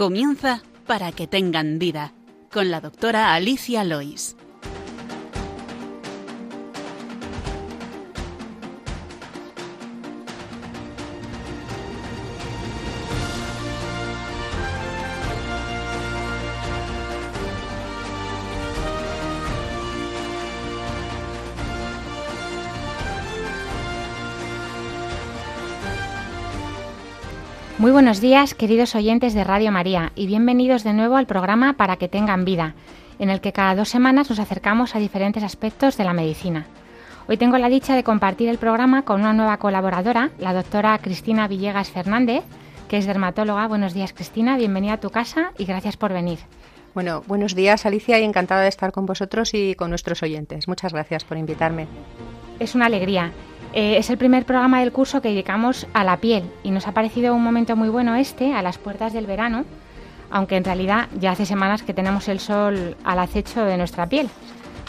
Comienza para que tengan vida con la doctora Alicia Lois. Muy buenos días, queridos oyentes de Radio María, y bienvenidos de nuevo al programa Para que tengan vida, en el que cada dos semanas nos acercamos a diferentes aspectos de la medicina. Hoy tengo la dicha de compartir el programa con una nueva colaboradora, la doctora Cristina Villegas Fernández, que es dermatóloga. Buenos días, Cristina, bienvenida a tu casa y gracias por venir. Bueno, buenos días, Alicia, y encantada de estar con vosotros y con nuestros oyentes. Muchas gracias por invitarme. Es una alegría. Eh, es el primer programa del curso que dedicamos a la piel y nos ha parecido un momento muy bueno este, a las puertas del verano, aunque en realidad ya hace semanas que tenemos el sol al acecho de nuestra piel.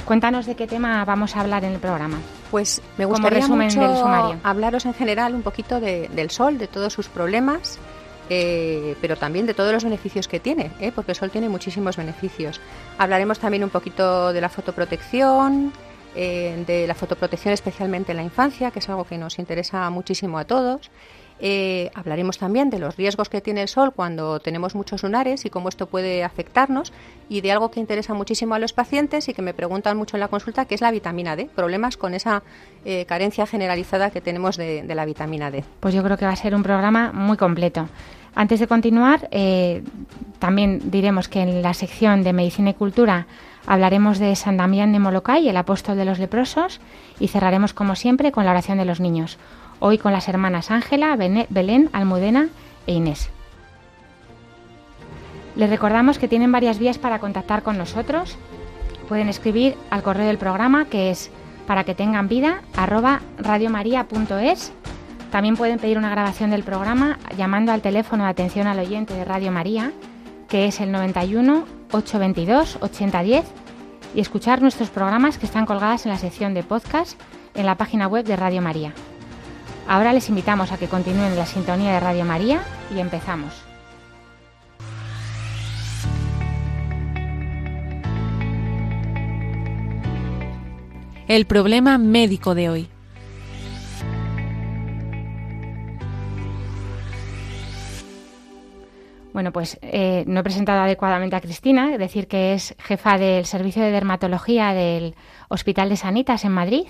Cuéntanos de qué tema vamos a hablar en el programa. Pues me gustaría mucho hablaros en general un poquito del sol, de todos sus problemas, eh, pero también de todos los beneficios que tiene, ¿eh? porque el sol tiene muchísimos beneficios. Hablaremos también un poquito de la fotoprotección, eh, de la fotoprotección especialmente en la infancia, que es algo que nos interesa muchísimo a todos. Eh, hablaremos también de los riesgos que tiene el sol cuando tenemos muchos lunares y cómo esto puede afectarnos y de algo que interesa muchísimo a los pacientes y que me preguntan mucho en la consulta, que es la vitamina D, problemas con esa eh, carencia generalizada que tenemos de, la vitamina D. Pues yo creo que va a ser un programa muy completo. Antes de continuar, también diremos que en la sección de Medicina y Cultura Hablaremos de San Damián de Molokai, el apóstol de los leprosos, y cerraremos como siempre con la oración de los niños, hoy con las hermanas Ángela, Belén, Almudena e Inés. Les recordamos que tienen varias vías para contactar con nosotros. Pueden escribir al correo del programa que es para que tengan vida radiomaria.es. También pueden pedir una grabación del programa llamando al teléfono de atención al oyente de Radio María, que es el 91 822 8010 y escuchar nuestros programas que están colgadas en la sección de podcast en la página web de Radio María. Ahora les invitamos a que continúen la sintonía de Radio María y empezamos. El problema médico de hoy. Bueno, pues eh, no he presentado adecuadamente a Cristina, decir que es jefa del Servicio de Dermatología del Hospital de Sanitas en Madrid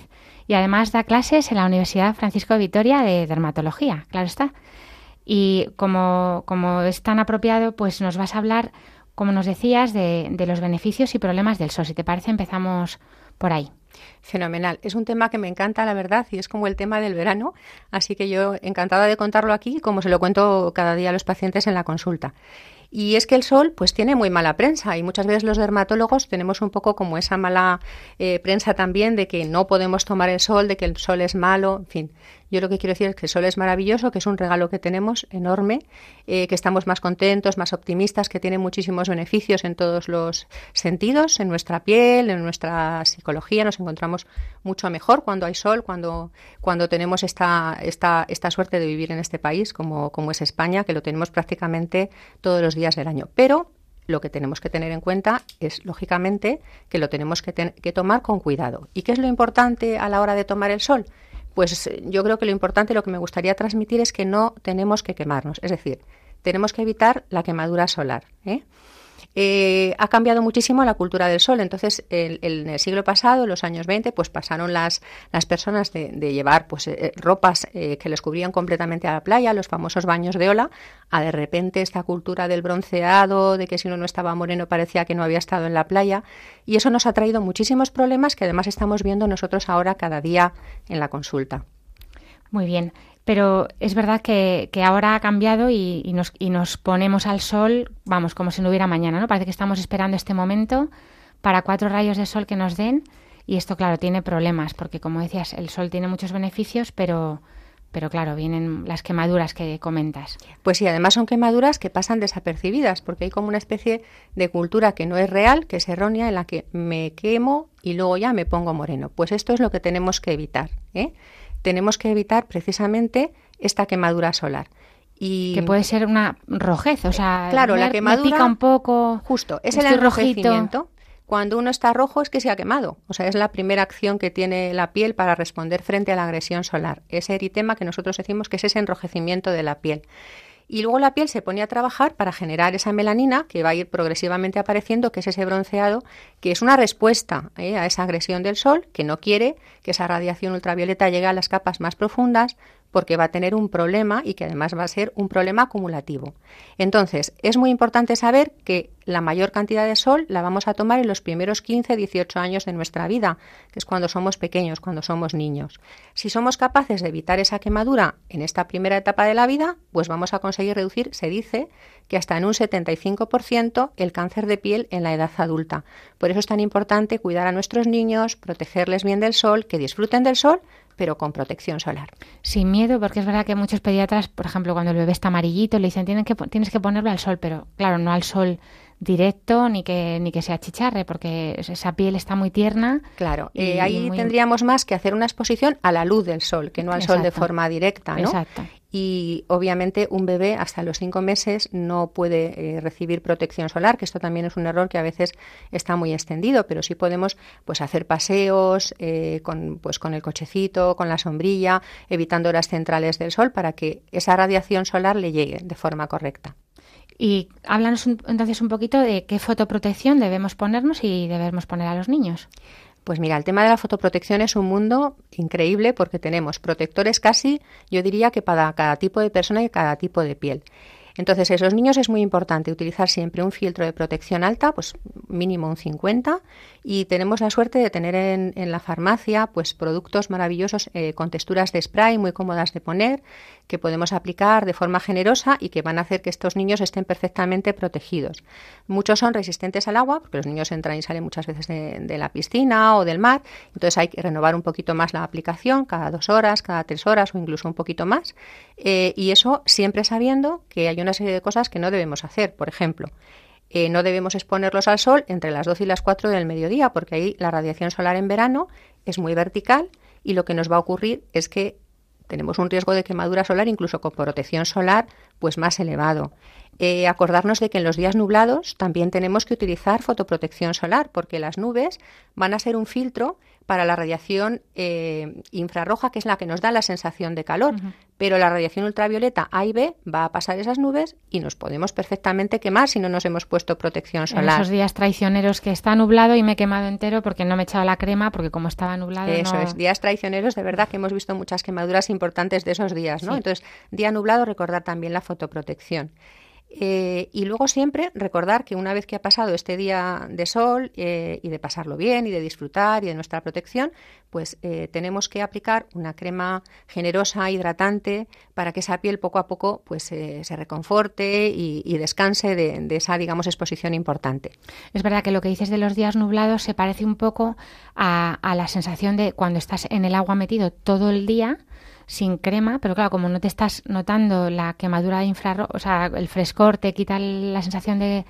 y además da clases en la Universidad Francisco de Vitoria de Dermatología, claro está. Y como, como es tan apropiado, pues nos vas a hablar, como nos decías, de, de los beneficios y problemas del sol. Si te parece, empezamos por ahí. Fenomenal. Es un tema que me encanta, la verdad, y es como el tema del verano, así que yo encantada de contarlo aquí, como se lo cuento cada día a los pacientes en la consulta. Y es que el sol pues tiene muy mala prensa y muchas veces los dermatólogos tenemos un poco como esa mala eh, prensa también de que no podemos tomar el sol, de que el sol es malo, en fin. Yo lo que quiero decir es que el sol es maravilloso, que es un regalo que tenemos enorme, eh, que estamos más contentos, más optimistas, que tiene muchísimos beneficios en todos los sentidos, en nuestra piel, en nuestra psicología. Nos encontramos mucho mejor cuando hay sol, cuando, cuando tenemos esta, esta, esta suerte de vivir en este país como, como es España, que lo tenemos prácticamente todos los días del año. Pero lo que tenemos que tener en cuenta es, lógicamente, que lo tenemos que, que tomar con cuidado. ¿Y qué es lo importante a la hora de tomar el sol? Pues eh, yo creo que lo importante, lo que me gustaría transmitir es que no tenemos que quemarnos, es decir, tenemos que evitar la quemadura solar. ¿eh? Eh, ha cambiado muchísimo la cultura del sol. Entonces, en el siglo pasado, en los años 20, pues pasaron las, las personas de, llevar pues, eh, ropas eh, que les cubrían completamente a la playa, los famosos baños de ola, a de repente esta cultura del bronceado, de que si uno no estaba moreno parecía que no había estado en la playa. Y eso nos ha traído muchísimos problemas que además estamos viendo nosotros ahora cada día en la consulta. Muy bien pero es verdad que, ahora ha cambiado y, nos, y, nos, ponemos al sol, vamos, como si no hubiera mañana, ¿no? Parece que estamos esperando este momento para cuatro rayos de sol que nos den y esto, claro, tiene problemas, porque como decías, el sol tiene muchos beneficios, pero, pero claro, vienen las quemaduras que comentas. Pues sí, además son quemaduras que pasan desapercibidas, porque hay como una especie de cultura que no es real, que es errónea, en la que me quemo y luego ya me pongo moreno. Pues esto es lo que tenemos que evitar, ¿eh? Tenemos que evitar precisamente esta quemadura solar. Y que puede ser una rojez, o sea, claro, la quemadura pica un poco. Justo, es el enrojecimiento. Cuando uno está rojo es que se ha quemado, o sea, es la primera acción que tiene la piel para responder frente a la agresión solar. Ese eritema que nosotros decimos que es ese enrojecimiento de la piel y luego la piel se pone a trabajar para generar esa melanina que va a ir progresivamente apareciendo, que es ese bronceado, que es una respuesta ¿eh? a esa agresión del sol, que no quiere que esa radiación ultravioleta llegue a las capas más profundas, porque va a tener un problema y que además va a ser un problema acumulativo. Entonces, es muy importante saber que la mayor cantidad de sol la vamos a tomar en los primeros 15, 18 años de nuestra vida, que es cuando somos pequeños, cuando somos niños. Si somos capaces de evitar esa quemadura en esta primera etapa de la vida, pues vamos a conseguir reducir, se dice, que hasta en un 75% el cáncer de piel en la edad adulta. Por eso es tan importante cuidar a nuestros niños, protegerles bien del sol, que disfruten del sol, pero con protección solar. Sin miedo, porque es verdad que muchos pediatras, por ejemplo, cuando el bebé está amarillito, le dicen tienes que, tienes que ponerlo al sol, pero claro, no al sol directo ni que ni que sea chicharre porque esa piel está muy tierna claro eh, ahí tendríamos más que hacer una exposición a la luz del sol que no al sol de forma directa ¿no? exacto y obviamente un bebé hasta los cinco meses no puede eh, recibir protección solar, que esto también es un error que a veces está muy extendido, pero sí podemos pues hacer paseos eh, con, pues, con el cochecito, con la sombrilla, evitando horas centrales del sol para que esa radiación solar le llegue de forma correcta. Y háblanos entonces un poquito de qué fotoprotección debemos ponernos y debemos poner a los niños. Pues mira, el tema de la fotoprotección es un mundo increíble porque tenemos protectores casi, yo diría que para cada tipo de persona y cada tipo de piel. Entonces, en los niños es muy importante utilizar siempre un filtro de protección alta, pues mínimo un 50, y tenemos la suerte de tener en, la farmacia pues productos maravillosos eh, con texturas de spray muy cómodas de poner, que podemos aplicar de forma generosa y que van a hacer que estos niños estén perfectamente protegidos. Muchos son resistentes al agua, porque los niños entran y salen muchas veces de, la piscina o del mar, entonces hay que renovar un poquito más la aplicación, cada dos horas, cada tres horas o incluso un poquito más, eh, y eso siempre sabiendo que hay una serie de cosas que no debemos hacer. Por ejemplo, eh, no debemos exponerlos al sol entre las 12 y las 4 del mediodía, porque ahí la radiación solar en verano es muy vertical y lo que nos va a ocurrir es que tenemos un riesgo de quemadura solar, incluso con protección solar, pues más elevado. Eh, acordarnos de que en los días nublados también tenemos que utilizar fotoprotección solar, porque las nubes van a ser un filtro para la radiación eh, infrarroja, que es la que nos da la sensación de calor. Pero la radiación ultravioleta A y B va a pasar esas nubes y nos podemos perfectamente quemar si no nos hemos puesto protección solar. En esos días traicioneros que está nublado y me he quemado entero porque no me he echado la crema, porque como estaba nublado. Eso es, días traicioneros, de verdad que hemos visto muchas quemaduras importantes de esos días, ¿no? Entonces, día nublado, recordar también la fotoprotección. Eh, y luego siempre recordar que una vez que ha pasado este día de sol eh, y de pasarlo bien y de disfrutar y de nuestra protección, pues eh, tenemos que aplicar una crema generosa, hidratante, para que esa piel poco a poco pues se reconforte y, descanse de, esa, digamos, exposición importante. Es verdad que lo que dices de los días nublados se parece un poco a, a la sensación de cuando estás en el agua metido todo el día sin crema, pero claro, como no te estás notando la quemadura de infrarrojo, o sea, el frescor te quita la sensación de,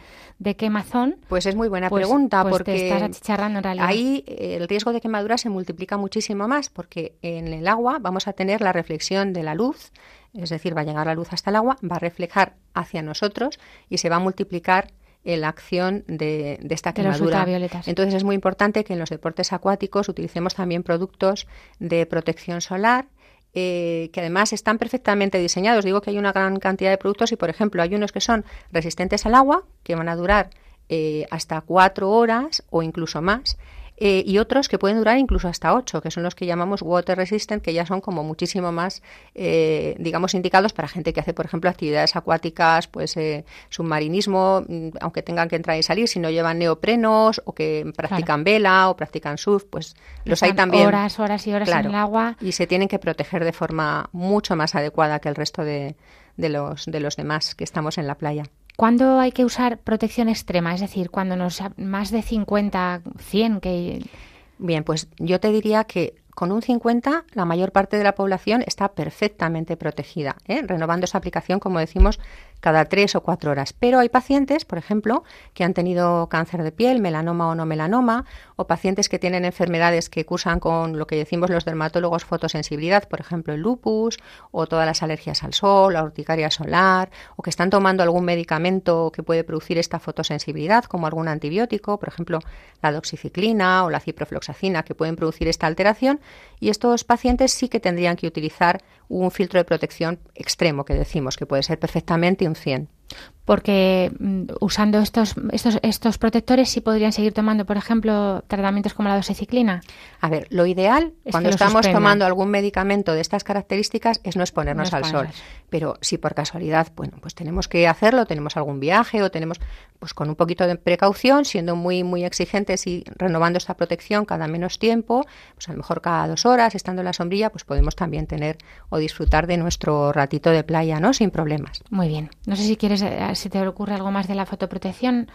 quemazón. Pues es muy buena pues, pregunta, pues porque te estás achicharrando en realidad. ahí el riesgo de quemadura se multiplica muchísimo más, porque en el agua vamos a tener la reflexión de la luz, es decir, va a llegar la luz hasta el agua, va a reflejar hacia nosotros y se va a multiplicar la acción de, esta quemadura. Entonces es muy importante que en los deportes acuáticos utilicemos también productos de protección solar eh, que además están perfectamente diseñados. Digo que hay una gran cantidad de productos y, por ejemplo, hay unos que son resistentes al agua, que van a durar eh, hasta cuatro horas o incluso más, eh, y otros que pueden durar incluso hasta 8, que son los que llamamos water resistant, que ya son como muchísimo más, eh, digamos, indicados para gente que hace, por ejemplo, actividades acuáticas, pues eh, submarinismo, mm, aunque tengan que entrar y salir, si no llevan neoprenos o que practican vela o practican surf, pues los hay también. Horas, horas y horas en el agua. Y se tienen que proteger de forma mucho más adecuada que el resto de, de, los, de los demás que estamos en la playa. ¿Cuándo hay que usar protección extrema? Es decir, cuando nos más de 50, 100 que Bien, pues yo te diría que con un 50 la mayor parte de la población está perfectamente protegida, ¿eh? renovando esa aplicación, como decimos, cada tres o cuatro horas. Pero hay pacientes, por ejemplo, que han tenido cáncer de piel, melanoma o no melanoma, o pacientes que tienen enfermedades que cursan con lo que decimos los dermatólogos fotosensibilidad, por ejemplo, el lupus, o todas las alergias al sol, la urticaria solar, o que están tomando algún medicamento que puede producir esta fotosensibilidad, como algún antibiótico, por ejemplo, la doxiciclina o la ciprofloxacina, que pueden producir esta alteración. Y estos pacientes sí que tendrían que utilizar un filtro de protección extremo, que decimos, que puede ser perfectamente 100 porque mm, usando estos, estos, estos protectores sí podrían seguir tomando, por ejemplo, tratamientos como la dosiciclina. A ver, lo ideal cuando estamos tomando algún medicamento de estas características es no exponernos al sol. Pero si por casualidad, bueno, pues tenemos que hacerlo, tenemos algún viaje o tenemos, pues con un poquito de precaución, siendo muy, muy exigentes y renovando esta protección cada menos tiempo, pues a lo mejor cada dos horas, estando en la sombrilla, pues podemos también tener o disfrutar de nuestro ratito de playa, ¿no? Sin problemas. Muy bien. No sé si quieres eh, si te ocurre algo más de la fotoprotección.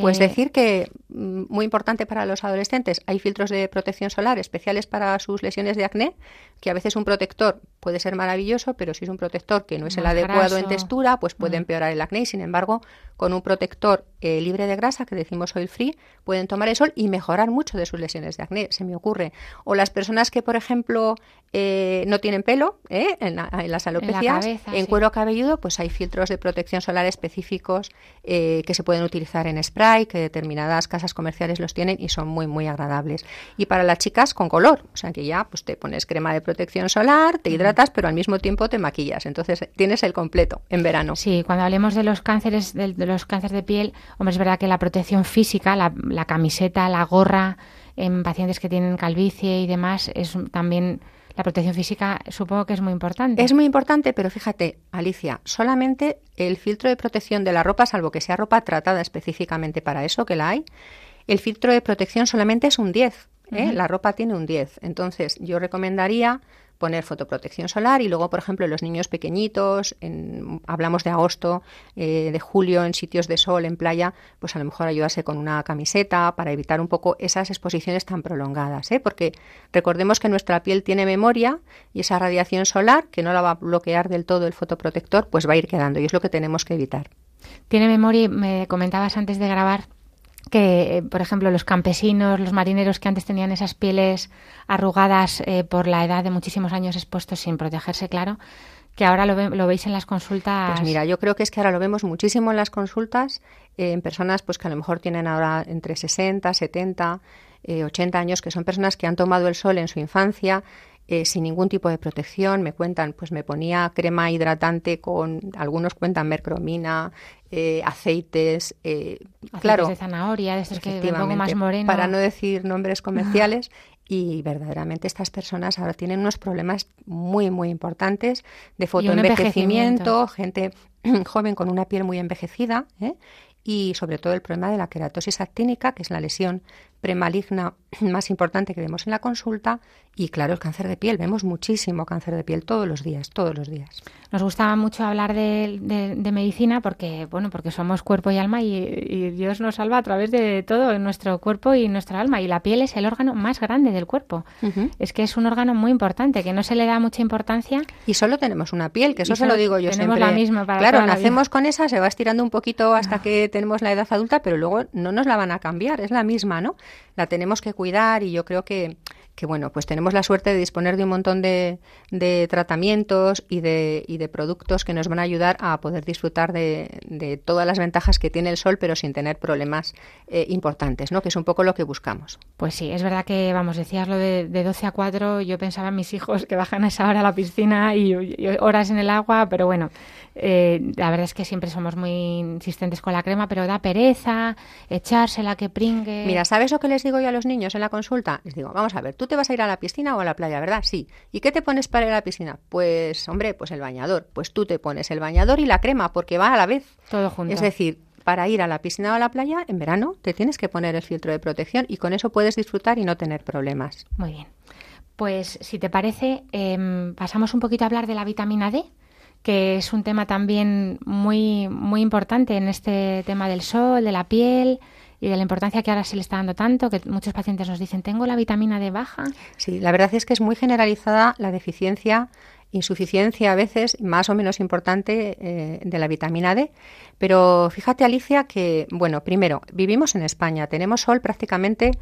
Pues eh, decir que, mm, muy importante para los adolescentes, hay filtros de protección solar especiales para sus lesiones de acné, que a veces un protector puede ser maravilloso, pero si es un protector que no es el adecuado en textura, pues puede mm. empeorar el acné. Sin embargo, con un protector eh, libre de grasa, que decimos oil free, pueden tomar el sol y mejorar mucho de sus lesiones de acné, se me ocurre. O las personas que, por ejemplo, eh, no tienen pelo ¿eh? en, las alopecias, en, cuero cabelludo, pues hay filtros de protección solar específicos que se pueden utilizar en spray, que determinadas casas comerciales los tienen y son muy, muy agradables. Y para las chicas con color, o sea que ya pues te pones crema de protección solar, te hidratas, pero al mismo tiempo te maquillas. Entonces tienes el completo en verano. Sí, cuando hablemos de los cánceres, de, los cánceres de piel, hombre, es verdad que la protección física, la, camiseta, la gorra en pacientes que tienen calvicie y demás, es también la protección física supongo que es muy importante. Es muy importante, pero fíjate, Alicia, solamente el filtro de protección de la ropa, salvo que sea ropa tratada específicamente para eso, que la hay, el filtro de protección solamente es un 10. ¿eh? La ropa tiene un 10. Entonces, yo recomendaría poner fotoprotección solar y luego, por ejemplo, los niños pequeñitos, en, hablamos de agosto, eh, de julio, en sitios de sol, en playa, pues a lo mejor ayudarse con una camiseta para evitar un poco esas exposiciones tan prolongadas, ¿eh? porque recordemos que nuestra piel tiene memoria y esa radiación solar, que no la va a bloquear del todo el fotoprotector, pues va a ir quedando y es lo que tenemos que evitar. Tiene memoria, me comentabas antes de grabar que, eh, por ejemplo, los campesinos, los marineros que antes tenían esas pieles arrugadas eh, por la edad de muchísimos años expuestos sin protegerse, claro, que ahora lo, lo, veis en las consultas. Pues mira, yo creo que es que ahora lo vemos muchísimo en las consultas eh, en personas pues que a lo mejor tienen ahora entre 60, 70, 80 años, que son personas que han tomado el sol en su infancia, eh, sin ningún tipo de protección. Me cuentan, pues me ponía crema hidratante con, algunos cuentan mercromina, eh, aceites, eh, claro, de zanahoria, de estos que un poco más moreno. Para no decir nombres comerciales. y verdaderamente estas personas ahora tienen unos problemas muy, muy importantes de fotoenvejecimiento, gente joven con una piel muy envejecida ¿eh? y sobre todo el problema de la queratosis actínica, que es la lesión premaligna más importante que vemos en la consulta y claro, el cáncer de piel. Vemos muchísimo cáncer de piel todos los días, todos los días. Nos gustaba mucho hablar de, medicina porque, bueno, porque somos cuerpo y alma y, Dios nos salva a través de todo en nuestro cuerpo y nuestra alma. Y la piel es el órgano más grande del cuerpo. Es que es un órgano muy importante, que no se le da mucha importancia. Y solo tenemos una piel, que eso se lo digo yo tenemos la misma para Claro, nacemos con esa, se va estirando un poquito hasta que tenemos la edad adulta, pero luego no nos la van a cambiar, es la misma, ¿no? La tenemos que cuidar y yo creo que que bueno, pues tenemos la suerte de disponer de un montón de, de tratamientos y de, y de, productos que nos van a ayudar a poder disfrutar de, de, todas las ventajas que tiene el sol, pero sin tener problemas eh, importantes, ¿no? Que es un poco lo que buscamos. Pues sí, es verdad que, vamos, decías lo de, de 12 a 4, yo pensaba en mis hijos que bajan a esa hora a la piscina y, horas en el agua, pero bueno, eh, la verdad es que siempre somos muy insistentes con la crema, pero da pereza echársela que pringue. Mira, ¿sabes lo que les digo yo a los niños en la consulta? Les digo, vamos a ver, tú te vas a ir a la piscina o a la playa, ¿verdad? Sí. ¿Y qué te pones para ir a la piscina? Pues, hombre, pues el bañador. Pues tú te pones el bañador y la crema, porque va a la vez. Todo junto. Es decir, para ir a la piscina o a la playa, en verano te tienes que poner el filtro de protección y con eso puedes disfrutar y no tener problemas. Muy bien. Pues si te parece, em, pasamos un poquito a hablar de la vitamina D, que es un tema también muy, muy importante en este tema del sol, de la piel y de la importancia que ahora se le está dando tanto, que muchos pacientes nos dicen, tengo la vitamina D baja. Sí, la verdad es que es muy generalizada la deficiencia insuficiencia a veces más o menos importante eh, de la vitamina D. Pero fíjate, Alicia, que, bueno, primero, vivimos en España, tenemos sol prácticamente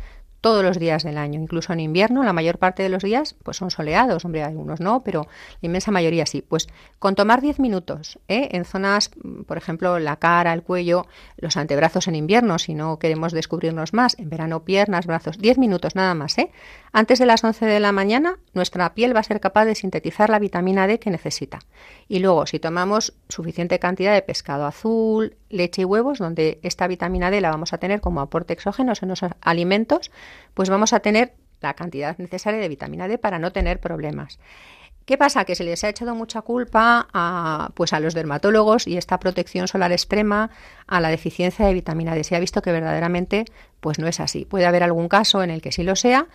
todos los días del año, incluso en invierno, la mayor parte de los días pues son soleados, hombre, algunos no, pero la inmensa mayoría sí. Pues con tomar 10 minutos ¿eh? en zonas, por ejemplo, la cara, el cuello, los antebrazos en invierno, si no queremos descubrirnos más, en verano piernas, brazos, 10 minutos nada más, ¿eh? Antes de las 11 de la mañana, nuestra piel va a ser capaz de sintetizar la vitamina D que necesita. Y luego, si tomamos suficiente cantidad de pescado azul, leche y huevos, donde esta vitamina D la vamos a tener como aporte exógeno en los alimentos, pues vamos a tener la cantidad necesaria de vitamina D para no tener problemas. ¿Qué pasa? Que se les ha echado mucha culpa a, pues a los dermatólogos y esta protección solar extrema a la deficiencia de vitamina D. Se ha visto que verdaderamente pues no es así. Puede haber algún caso en el que sí lo sea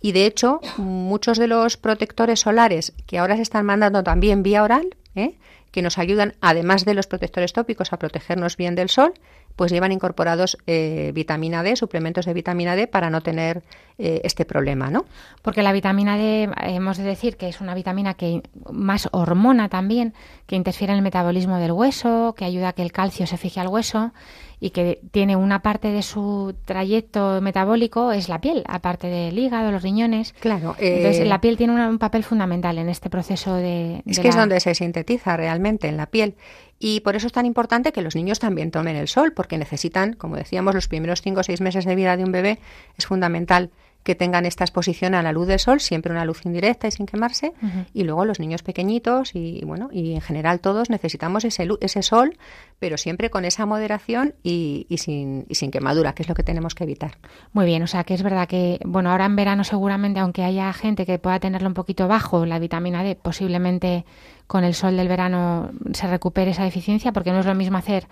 y de hecho, muchos de los protectores solares que ahora se están mandando también vía oral, ¿eh? que nos ayudan, además de los protectores tópicos, a protegernos bien del sol, pues llevan incorporados eh, vitamina D, suplementos de vitamina D para no tener eh, este problema, ¿no? Porque la vitamina D, hemos de decir que es una vitamina que más hormona también, que interfiere en el metabolismo del hueso, que ayuda a que el calcio se fije al hueso y que tiene una parte de su trayecto metabólico es la piel, aparte del hígado, los riñones. Claro. Entonces, eh, la piel tiene un, papel fundamental en este proceso de. Es que es donde se sintetiza realmente, en la piel. Y por eso es tan importante que los niños también tomen el sol, porque necesitan, como decíamos, los primeros cinco o seis meses de vida de un bebé es fundamental que tengan esta exposición a la luz del sol, siempre una luz indirecta y sin quemarse, y luego los niños pequeñitos y bueno, y en general todos necesitamos ese, ese sol, pero siempre con esa moderación y, sin, y sin quemadura, que es lo que tenemos que evitar. Muy bien, o sea que es verdad que, bueno, ahora en verano seguramente, aunque haya gente que pueda tenerlo un poquito bajo, la vitamina D, posiblemente con el sol del verano se recupere esa deficiencia, porque no es lo mismo hacer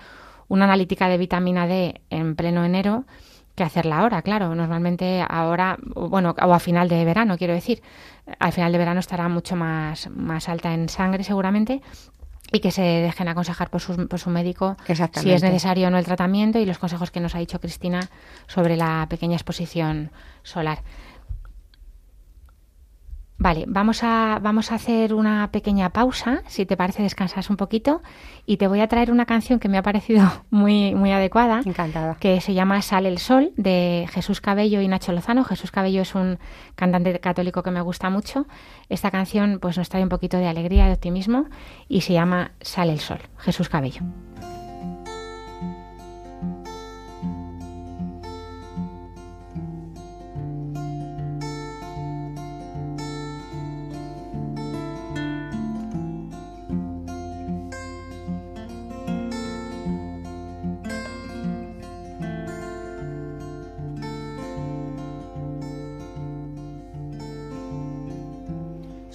una analítica de vitamina D en pleno enero que hacerla ahora, claro. Normalmente ahora, bueno, o a final de verano, quiero decir. Al final de verano estará mucho más, más alta en sangre seguramente y que se dejen aconsejar por su, por su médico si es necesario o no el tratamiento y los consejos que nos ha dicho Cristina sobre la pequeña exposición solar. Vale, vamos a, vamos a hacer una pequeña pausa, si te parece descansas un poquito, y te voy a traer una canción que me ha parecido muy, muy adecuada, Encantada. que se llama Sale el Sol, de Jesús Cabello y Nacho Lozano. Jesús Cabello es un cantante católico que me gusta mucho. Esta canción pues nos trae un poquito de alegría, de optimismo, y se llama Sale el Sol, Jesús Cabello.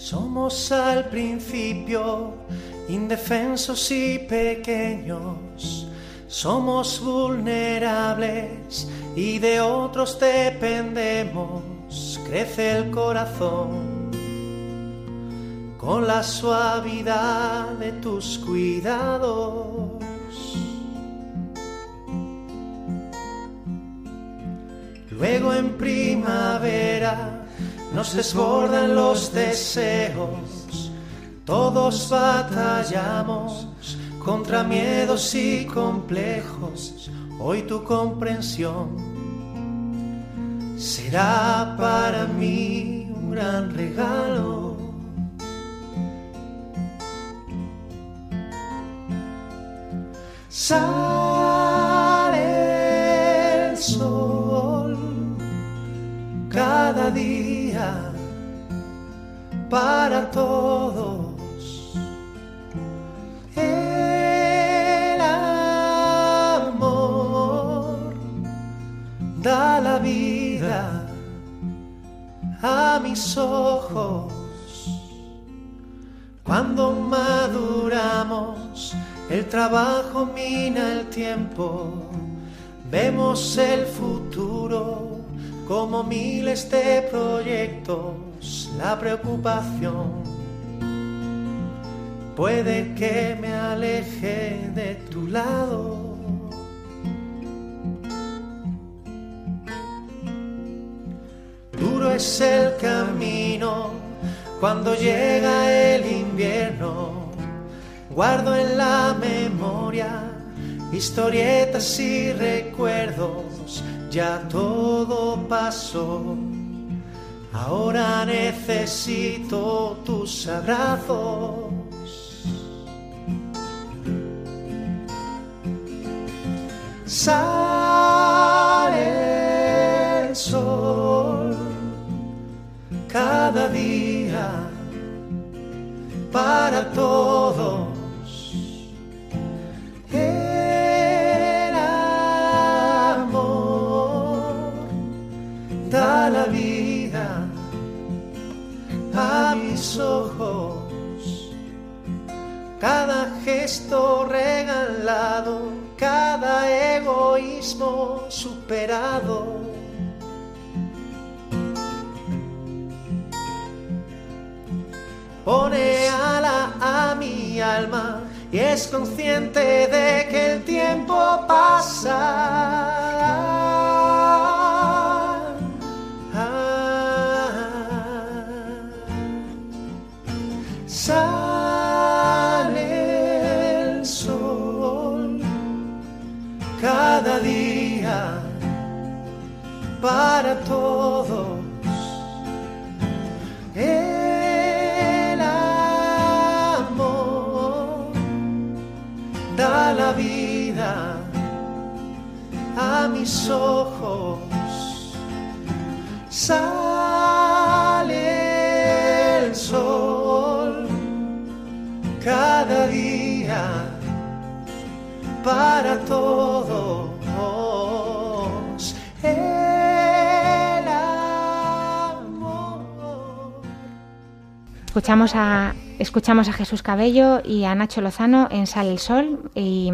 Somos al principio indefensos y pequeños, somos vulnerables y de otros dependemos, crece el corazón con la suavidad de tus cuidados. Luego en primavera nos desbordan los deseos, todos batallamos contra miedos y complejos, hoy tu comprensión será para mí un gran regalo. Sale el sol cada día para todos. El amor da la vida a mis ojos. Cuando maduramos, el trabajo mina el tiempo, vemos el futuro como miles de proyectos la preocupación puede que me aleje de tu lado. Duro es el camino Cuando llega el invierno, guardo en la memoria historietas y recuerdos, ya todo pasó. Ahora necesito tus abrazos. Sale el sol cada día para todos. Da la vida a mis ojos. Cada gesto regalado, cada egoísmo superado. pone ala a mi alma y es consciente de que el tiempo pasa. Para todos. El amor da la vida a mis ojos. Sale el sol cada día para todos. Escuchamos a, escuchamos a Jesús Cabello y a Nacho Lozano en Sale el Sol y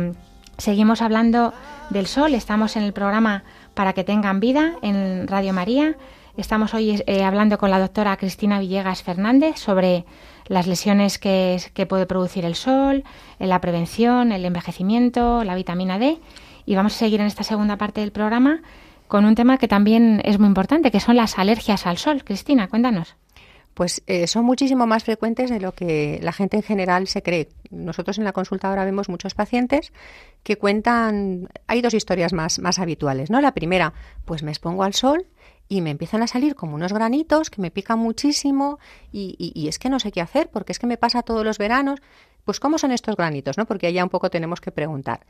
seguimos hablando del sol. Estamos en el programa Para que tengan vida en Radio María. Estamos hoy eh, hablando con la doctora Cristina Villegas Fernández sobre las lesiones que, que puede producir el sol, eh, la prevención, el envejecimiento, la vitamina D. Y vamos a seguir en esta segunda parte del programa con un tema que también es muy importante, que son las alergias al sol. Cristina, cuéntanos. Pues eh, son muchísimo más frecuentes de lo que la gente en general se cree. Nosotros en la consulta ahora vemos muchos pacientes que cuentan, hay dos historias más, más habituales, ¿no? La primera, pues me expongo al sol y me empiezan a salir como unos granitos que me pican muchísimo y, y, y es que no sé qué hacer porque es que me pasa todos los veranos. Pues cómo son estos granitos, ¿no? Porque allá un poco tenemos que preguntar.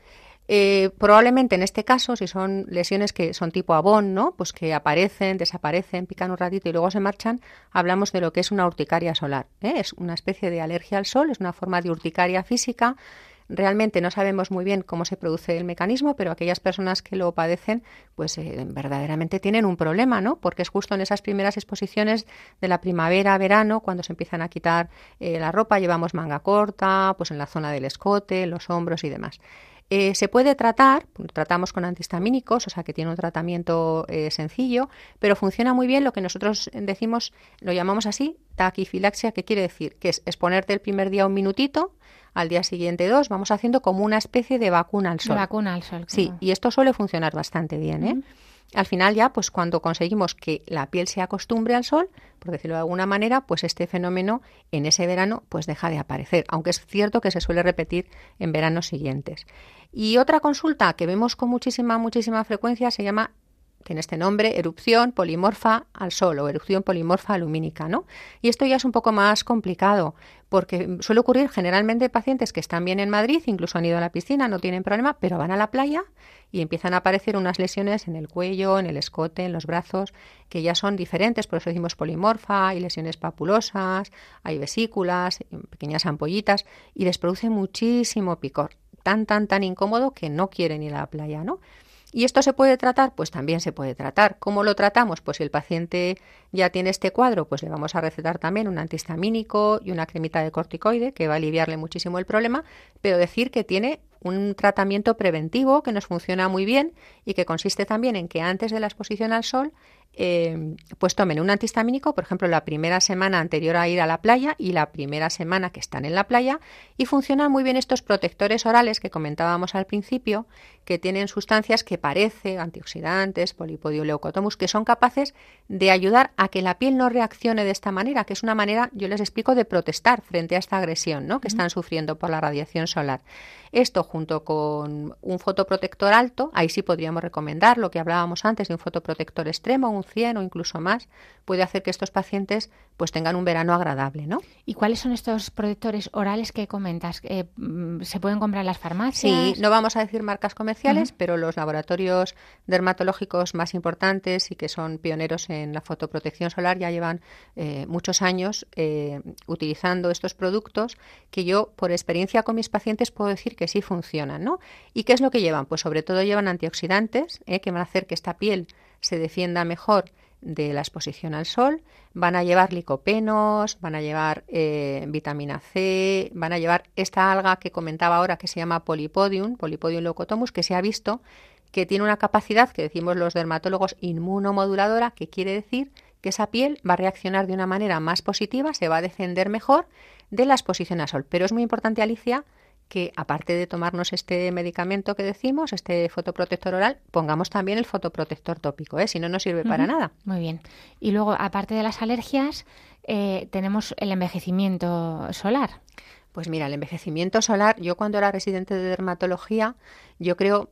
Eh, probablemente en este caso, si son lesiones que son tipo abón, ¿no? Pues que aparecen, desaparecen, pican un ratito y luego se marchan, hablamos de lo que es una urticaria solar. ¿eh? Es una especie de alergia al sol, es una forma de urticaria física. Realmente no sabemos muy bien cómo se produce el mecanismo, pero aquellas personas que lo padecen, pues eh, verdaderamente tienen un problema, ¿no? Porque es justo en esas primeras exposiciones de la primavera, verano, cuando se empiezan a quitar eh, la ropa, llevamos manga corta, pues en la zona del escote, los hombros y demás. Eh, se puede tratar, tratamos con antihistamínicos, o sea que tiene un tratamiento eh, sencillo, pero funciona muy bien lo que nosotros decimos, lo llamamos así, taquifilaxia, que quiere decir que es exponerte el primer día un minutito, al día siguiente dos, vamos haciendo como una especie de vacuna al sol. De vacuna al sol. Sí, y esto suele funcionar bastante bien, ¿eh? Al final ya, pues cuando conseguimos que la piel se acostumbre al sol, por decirlo de alguna manera, pues este fenómeno en ese verano pues deja de aparecer, aunque es cierto que se suele repetir en veranos siguientes. Y otra consulta que vemos con muchísima, muchísima frecuencia se llama tiene este nombre, erupción polimorfa al sol o erupción polimorfa lumínica, ¿no? Y esto ya es un poco más complicado porque suele ocurrir generalmente en pacientes que están bien en Madrid, incluso han ido a la piscina, no tienen problema, pero van a la playa y empiezan a aparecer unas lesiones en el cuello, en el escote, en los brazos, que ya son diferentes, por eso decimos polimorfa, hay lesiones papulosas, hay vesículas, pequeñas ampollitas y les produce muchísimo picor, tan, tan, tan incómodo que no quieren ir a la playa, ¿no? ¿Y esto se puede tratar? Pues también se puede tratar. ¿Cómo lo tratamos? Pues si el paciente ya tiene este cuadro, pues le vamos a recetar también un antihistamínico y una cremita de corticoide que va a aliviarle muchísimo el problema, pero decir que tiene un tratamiento preventivo que nos funciona muy bien y que consiste también en que antes de la exposición al sol eh, pues tomen un antihistamínico, por ejemplo, la primera semana anterior a ir a la playa y la primera semana que están en la playa, y funcionan muy bien estos protectores orales que comentábamos al principio, que tienen sustancias que parece antioxidantes, polipodium leucotomus, que son capaces de ayudar a que la piel no reaccione de esta manera, que es una manera, yo les explico, de protestar frente a esta agresión ¿no? que están sufriendo por la radiación solar. Esto junto con un fotoprotector alto, ahí sí podríamos recomendar lo que hablábamos antes de un fotoprotector extremo, un 100 o incluso más, puede hacer que estos pacientes pues tengan un verano agradable, ¿no? ¿Y cuáles son estos protectores orales que comentas? Eh, mm, ¿Se pueden comprar en las farmacias? Sí, no vamos a decir marcas comerciales, pero los laboratorios dermatológicos más importantes y que son pioneros en la fotoprotección solar ya llevan eh, muchos años eh, utilizando estos productos que yo, por experiencia con mis pacientes, puedo decir que sí funcionan, ¿no? ¿Y qué es lo que llevan? Pues sobre todo llevan antioxidantes que van a hacer que esta piel se defienda mejor de la exposición al sol, van a llevar licopenos, van a llevar eh, vitamina C, van a llevar esta alga que comentaba ahora que se llama Polipodium, Polipodium leucotomus, que se ha visto que tiene una capacidad que decimos los dermatólogos inmunomoduladora, que quiere decir que esa piel va a reaccionar de una manera más positiva, se va a defender mejor de la exposición al sol. Pero es muy importante, Alicia, que aparte de tomarnos este medicamento que decimos, este fotoprotector oral, pongamos también el fotoprotector tópico, ¿eh? si no, no sirve para nada. Muy bien. Y luego, aparte de las alergias, eh, tenemos el envejecimiento solar. Pues mira, el envejecimiento solar, yo cuando era residente de dermatología, yo creo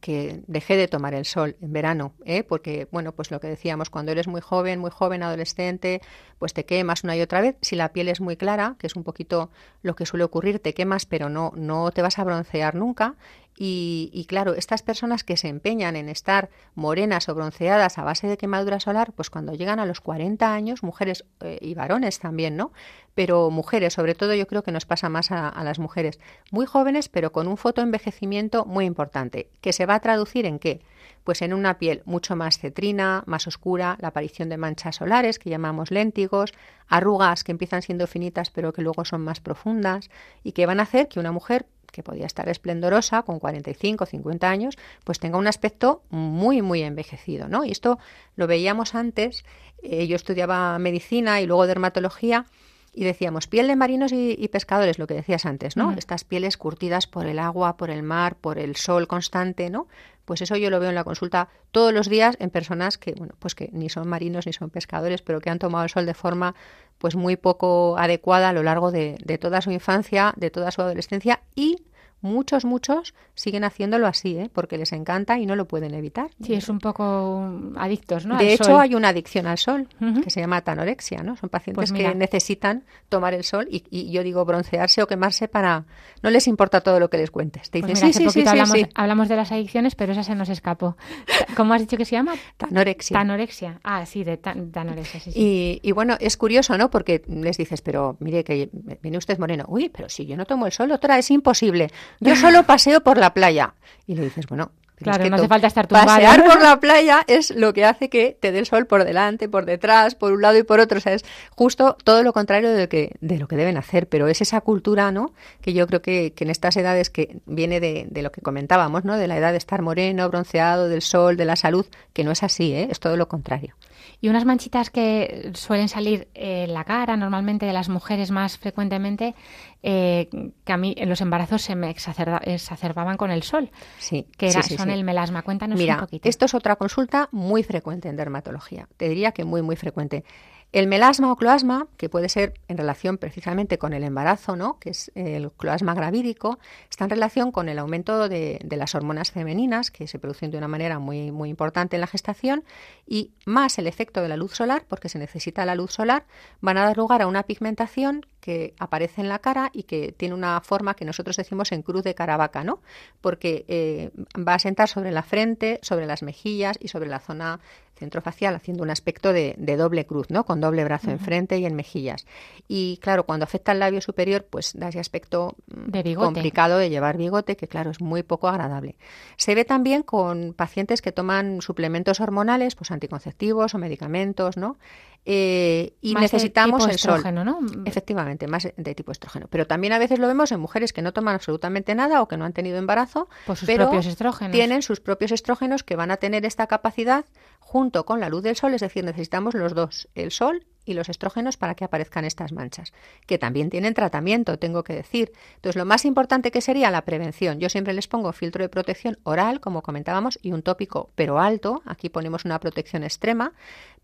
que dejé de tomar el sol en verano, ¿eh? porque, bueno, pues lo que decíamos, cuando eres muy joven, muy joven, adolescente, pues te quemas una y otra vez. Si la piel es muy clara, que es un poquito lo que suele ocurrir, te quemas, pero no, no te vas a broncear nunca. Y, claro, estas personas que se empeñan en estar morenas o bronceadas a base de quemadura solar, pues cuando llegan a los 40 años, mujeres eh, y varones también, ¿no? Pero mujeres, sobre todo yo creo que nos pasa más a, a las mujeres, muy jóvenes, pero con un fotoenvejecimiento muy importante, que se va a traducir en qué? Pues en una piel mucho más cetrina, más oscura, la aparición de manchas solares que llamamos léntigos, arrugas que empiezan siendo finitas pero que luego son más profundas y que van a hacer que una mujer que podía estar esplendorosa con 45, 50 años, pues tenga un aspecto muy, muy envejecido, ¿no? Y esto lo veíamos antes, eh, yo estudiaba medicina y luego dermatología, y decíamos piel de marinos y, pescadores, lo que decías antes, ¿no? Estas pieles curtidas por el agua, por el mar, por el sol constante, ¿no? Pues eso yo lo veo en la consulta todos los días en personas que, bueno, pues que ni son marinos ni son pescadores, pero que han tomado el sol de forma pues muy poco adecuada a lo largo de, toda su infancia, de toda su adolescencia y muchos, muchos siguen haciéndolo así, ¿eh? porque les encanta y no lo pueden evitar. Sí, es un poco adictos, ¿no? De hecho, hay una adicción al sol que se llama tanorexia, ¿no? Son pacientes pues que necesitan tomar el sol y, yo digo broncearse o quemarse para... No les importa todo lo que les cuentes. Te pues dicen, sí, sí, sí, hablamos, hablamos, de las adicciones, pero esa se nos escapó. ¿Cómo has dicho que se llama? Tanorexia. Tanorexia. Ah, sí, de tanorexia, sí, y, y, bueno, es curioso, ¿no? Porque les dices, pero mire que viene usted moreno. Uy, pero si yo no tomo el sol, otra es imposible. Yo solo paseo por la playa. Y le dices, bueno, Claro, no hace falta estar tumbado. Pasear por la playa es lo que hace que te dé el sol por delante, por detrás, por un lado y por otro. O sea, es justo todo lo contrario de lo que, de lo que deben hacer. Pero es esa cultura, ¿no? Que yo creo que, que en estas edades que viene de, de, lo que comentábamos, ¿no? De la edad de estar moreno, bronceado, del sol, de la salud, que no es así, ¿eh? Es todo lo contrario. Y unas manchitas que suelen salir en la cara, normalmente de las mujeres más frecuentemente, eh, que a mí en los embarazos se me exacerbaban con el sol. Sí, que era, son el melasma. Cuéntanos Mira, un poquito. Esto es otra consulta muy frecuente en dermatología. Te diría que muy, muy frecuente. El melasma o cloasma, que puede ser en relación precisamente con el embarazo, ¿no? que es el cloasma gravídico, está en relación con el aumento de, las hormonas femeninas que se producen de una manera muy, muy importante en la gestación y más el efecto de la luz solar, porque se necesita la luz solar, van a dar lugar a una pigmentación que aparece en la cara y que tiene una forma que nosotros decimos en cruz de caravaca, ¿no? Porque eh, va a sentar sobre la frente, sobre las mejillas y sobre la zona centrofacial, haciendo un aspecto de, doble cruz, ¿no? Con doble brazo en frente y en mejillas. Y claro, cuando afecta al labio superior, pues da ese aspecto mm, complicado de llevar bigote, que claro, es muy poco agradable. Se ve también con pacientes que toman suplementos hormonales, pues anticonceptivos o medicamentos, ¿no? Eh, y necesitamos el sol. ¿no? Efectivamente más de tipo estrógeno. Pero también a veces lo vemos en mujeres que no toman absolutamente nada o que no han tenido embarazo, Por sus pero propios estrógenos. tienen sus propios estrógenos que van a tener esta capacidad junto con la luz del sol, es decir, necesitamos los dos, el sol y los estrógenos para que aparezcan estas manchas, que también tienen tratamiento, tengo que decir. Entonces, lo más importante que sería la prevención. Yo siempre les pongo filtro de protección oral, como comentábamos, y un tópico, pero alto. Aquí ponemos una protección extrema,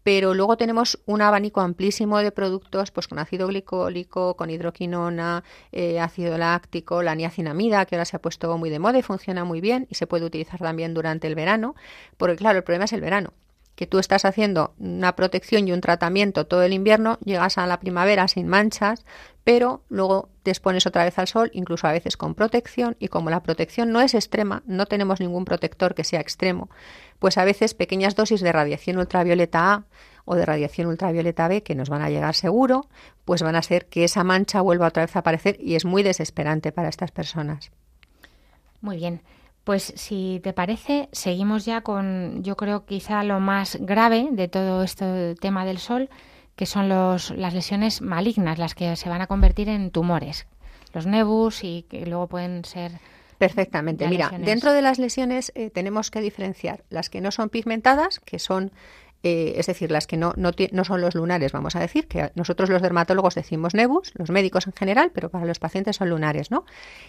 pero luego tenemos un abanico amplísimo de productos, pues con ácido glicólico, con hidroquinona, eh, ácido láctico, la niacinamida, que ahora se ha puesto muy de moda y funciona muy bien y se puede utilizar también durante el verano, porque claro, el problema es el verano que tú estás haciendo una protección y un tratamiento todo el invierno, llegas a la primavera sin manchas, pero luego te expones otra vez al sol, incluso a veces con protección, y como la protección no es extrema, no tenemos ningún protector que sea extremo, pues a veces pequeñas dosis de radiación ultravioleta A o de radiación ultravioleta B que nos van a llegar seguro, pues van a hacer que esa mancha vuelva otra vez a aparecer y es muy desesperante para estas personas. Muy bien. Pues si te parece, seguimos ya con, yo creo, quizá lo más grave de todo este tema del sol, que son los, las lesiones malignas, las que se van a convertir en tumores, los nebus y que luego pueden ser Perfectamente. Mira, dentro de las lesiones eh, tenemos que diferenciar las que no son pigmentadas, que son eh, es decir, las que no, no, no, son los lunares, vamos a decir, que nosotros los dermatólogos decimos nebus, los médicos en general, pero para los pacientes son lunares, ¿no?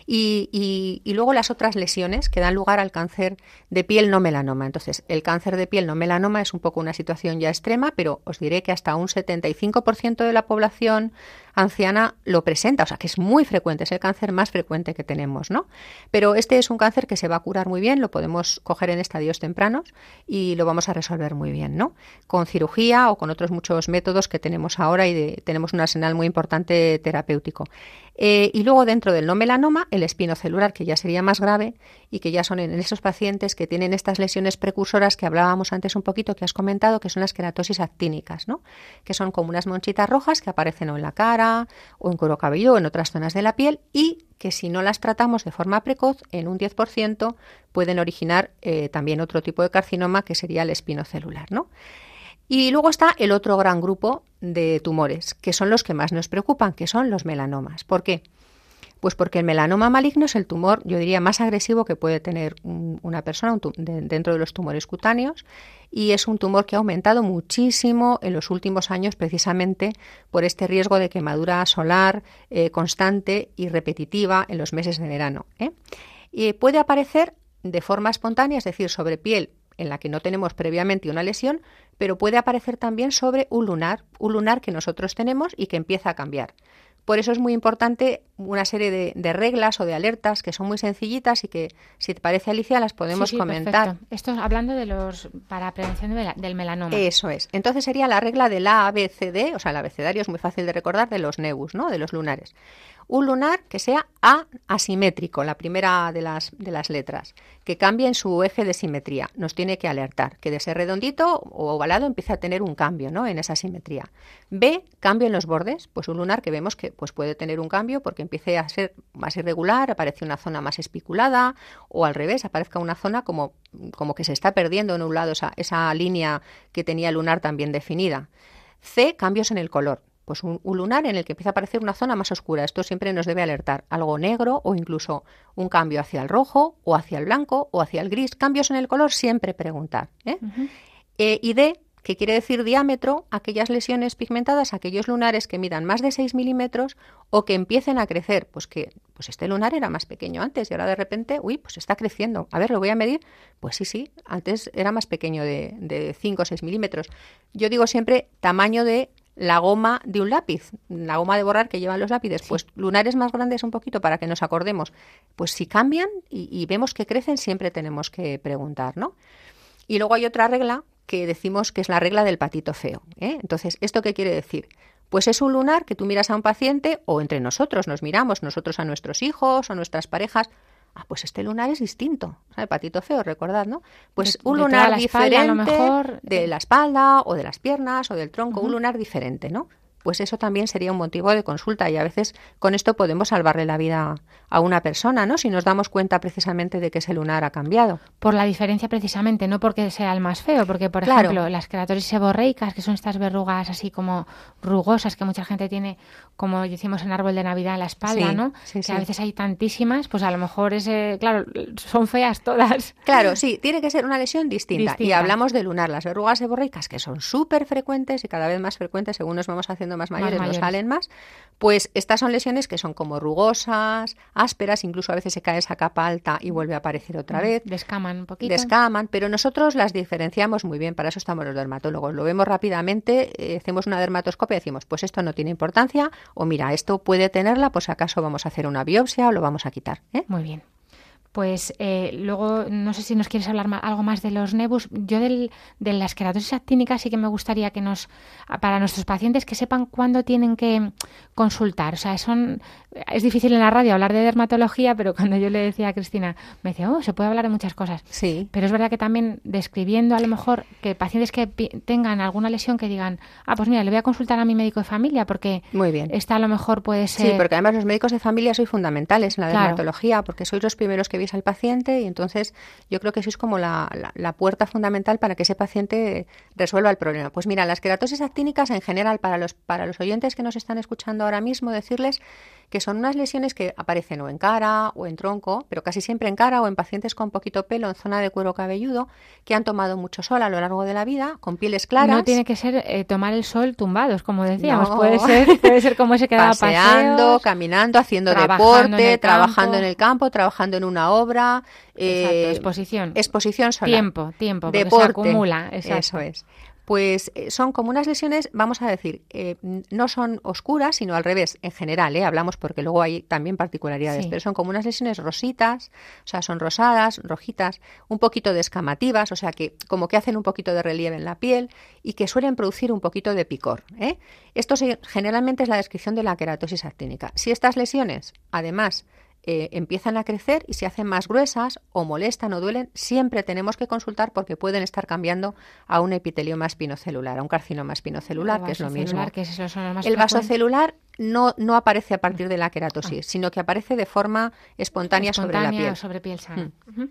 Y, y, y, luego las otras lesiones que dan lugar al cáncer de piel no melanoma. Entonces, el cáncer de piel no melanoma es un poco una situación ya extrema, pero os diré que hasta un 75% de la población anciana lo presenta, o sea que es muy frecuente, es el cáncer más frecuente que tenemos, ¿no? Pero este es un cáncer que se va a curar muy bien, lo podemos coger en estadios tempranos y lo vamos a resolver muy bien, ¿no? Con cirugía o con otros muchos métodos que tenemos ahora y de, tenemos un arsenal muy importante terapéutico. Eh, y luego dentro del no melanoma, el espino celular, que ya sería más grave y que ya son en esos pacientes que tienen estas lesiones precursoras que hablábamos antes un poquito, que has comentado, que son las queratosis actínicas, ¿no? que son como unas monchitas rojas que aparecen o en la cara o en cuero cabelludo en otras zonas de la piel y que si no las tratamos de forma precoz, en un 10% pueden originar eh, también otro tipo de carcinoma que sería el espino celular. ¿no? Y luego está el otro gran grupo de tumores, que son los que más nos preocupan, que son los melanomas. ¿Por qué? Pues porque el melanoma maligno es el tumor, yo diría, más agresivo que puede tener una persona dentro de los tumores cutáneos y es un tumor que ha aumentado muchísimo en los últimos años precisamente por este riesgo de quemadura solar eh, constante y repetitiva en los meses de verano. ¿eh? Y puede aparecer de forma espontánea, es decir, sobre piel en la que no tenemos previamente una lesión, pero puede aparecer también sobre un lunar, un lunar que nosotros tenemos y que empieza a cambiar. Por eso es muy importante una serie de, de, reglas o de alertas que son muy sencillitas y que, si te parece, Alicia, las podemos sí, sí, comentar. Perfecto. Esto hablando de los para prevención de la, del melanoma. Eso es. Entonces sería la regla del ABCD, o sea, el abecedario es muy fácil de recordar, de los nebus, ¿no? De los lunares. Un lunar que sea A asimétrico, la primera de las, de las letras, que cambie en su eje de simetría. Nos tiene que alertar que de ser redondito o ovalado empieza a tener un cambio ¿no? en esa simetría. B, cambio en los bordes, pues un lunar que vemos que pues puede tener un cambio porque empiece a ser más irregular, aparece una zona más espiculada o al revés, aparezca una zona como, como que se está perdiendo en un lado esa, esa línea que tenía el lunar tan bien definida. C, cambios en el color pues un, un, lunar en el que empieza a aparecer una zona más oscura. Esto siempre nos debe alertar. Algo negro o incluso un cambio hacia el rojo o hacia el blanco o hacia el gris. Cambios en el color, siempre preguntar. ¿eh? Eh, y D, que quiere decir diámetro, aquellas lesiones pigmentadas, aquellos lunares que midan más de 6 milímetros o que empiecen a crecer. Pues que pues este lunar era más pequeño antes y ahora de repente, uy, pues está creciendo. A ver, lo voy a medir. Pues sí, sí, antes era más pequeño de, de 5 o 6 milímetros. Yo digo siempre tamaño de la goma de un lápiz, la goma de borrar que llevan los lápices, sí. pues lunares más grandes un poquito para que nos acordemos. Pues si cambian y, y, vemos que crecen, siempre tenemos que preguntar, ¿no? Y luego hay otra regla que decimos que es la regla del patito feo. ¿eh? Entonces, ¿esto qué quiere decir? Pues es un lunar que tú miras a un paciente o entre nosotros nos miramos, nosotros a nuestros hijos o nuestras parejas, ah, pues este lunar es distinto. El patito feo, recordad, ¿no? Pues de, un de lunar espalda, diferente mejor... de la espalda o de las piernas o del tronco, uh -huh. un lunar diferente, ¿no? Pues eso también sería un motivo de consulta y a veces con esto podemos salvarle la vida a una persona, ¿no? Si nos damos cuenta precisamente de que ese lunar ha cambiado. Por la diferencia precisamente, no porque sea el más feo, porque por ejemplo las queratosis seborreicas, que son estas verrugas así como rugosas que mucha gente tiene, como decimos en árbol de Navidad en la espalda, ¿no? que a veces hay tantísimas, pues a lo mejor ese, claro, son feas todas. Claro, sí, tiene que ser una lesión distinta. Y hablamos de lunar, las verrugas seborreicas que son súper frecuentes y cada vez más frecuentes según nos vamos haciendo más mayores, nos salen más, pues estas son lesiones que son como rugosas, ásperas, incluso a veces se cae esa capa alta y vuelve a aparecer otra vez. Descaman un poquito. Descaman, pero nosotros las diferenciamos muy bien, para eso estamos los dermatólogos. Lo vemos rápidamente, eh, hacemos una dermatoscopia y decimos, pues esto no tiene importancia, o mira, esto puede tenerla, pues acaso vamos a hacer una biopsia o lo vamos a quitar. ¿eh? Muy bien. Pues eh, luego, no sé si nos quieres hablar algo más de los nebus. Yo del, de las queratosis actínicas sí que me gustaría que nos, para nuestros pacientes, que sepan cuándo tienen que consultar. O sea, son, es difícil en la radio hablar de dermatología, pero cuando yo le decía a Cristina, me decía, oh, se puede hablar de muchas cosas. Sí. Pero es verdad que también describiendo a lo mejor que pacientes que tengan alguna lesión que digan, ah, pues mira, le voy a consultar a mi médico de familia porque Muy bien. esta a lo mejor puede ser. Sí, porque además los médicos de familia son fundamentales en la dermatología porque sois los primeros que al paciente y entonces yo creo que eso es como la, la, puerta fundamental para que ese paciente resuelva el problema. Pues mira, las queratosis actínicas en general para los, para los oyentes que nos están escuchando ahora mismo, decirles que son unas lesiones que aparecen o en cara o en tronco, pero casi siempre en cara o en pacientes con poquito pelo en zona de cuero cabelludo que han tomado mucho sol a lo largo de la vida, con pieles claras. No tiene que ser eh, tomar el sol tumbados, como decíamos, puede ser puede ser como ese que paseando, caminando, haciendo deporte, trabajando en el campo, trabajando en una obra, eh, exposición. Exposición solar. Tiempo, tiempo, deporte, se acumula. Eso es pues eh, son como unas lesiones, vamos a decir, eh, no son oscuras, sino al revés, en general, ¿eh? hablamos porque luego hay también particularidades, pero son como unas lesiones rositas, o sea, son rosadas, rojitas, un poquito descamativas, o sea, que como que hacen un poquito de relieve en la piel y que suelen producir un poquito de picor. ¿eh? Esto generalmente es la descripción de la queratosis actínica. Si estas lesiones, además, eh, empiezan a crecer y se hacen más gruesas o molestan o duelen, siempre tenemos que consultar porque pueden estar cambiando a un epitelioma espinocelular, a un carcinoma espinocelular, que es lo mismo. el vasocelular no, no aparece a partir de la queratosis, ah. sino que aparece de forma espontánea, sobre la piel. sobre piel sana. Hmm.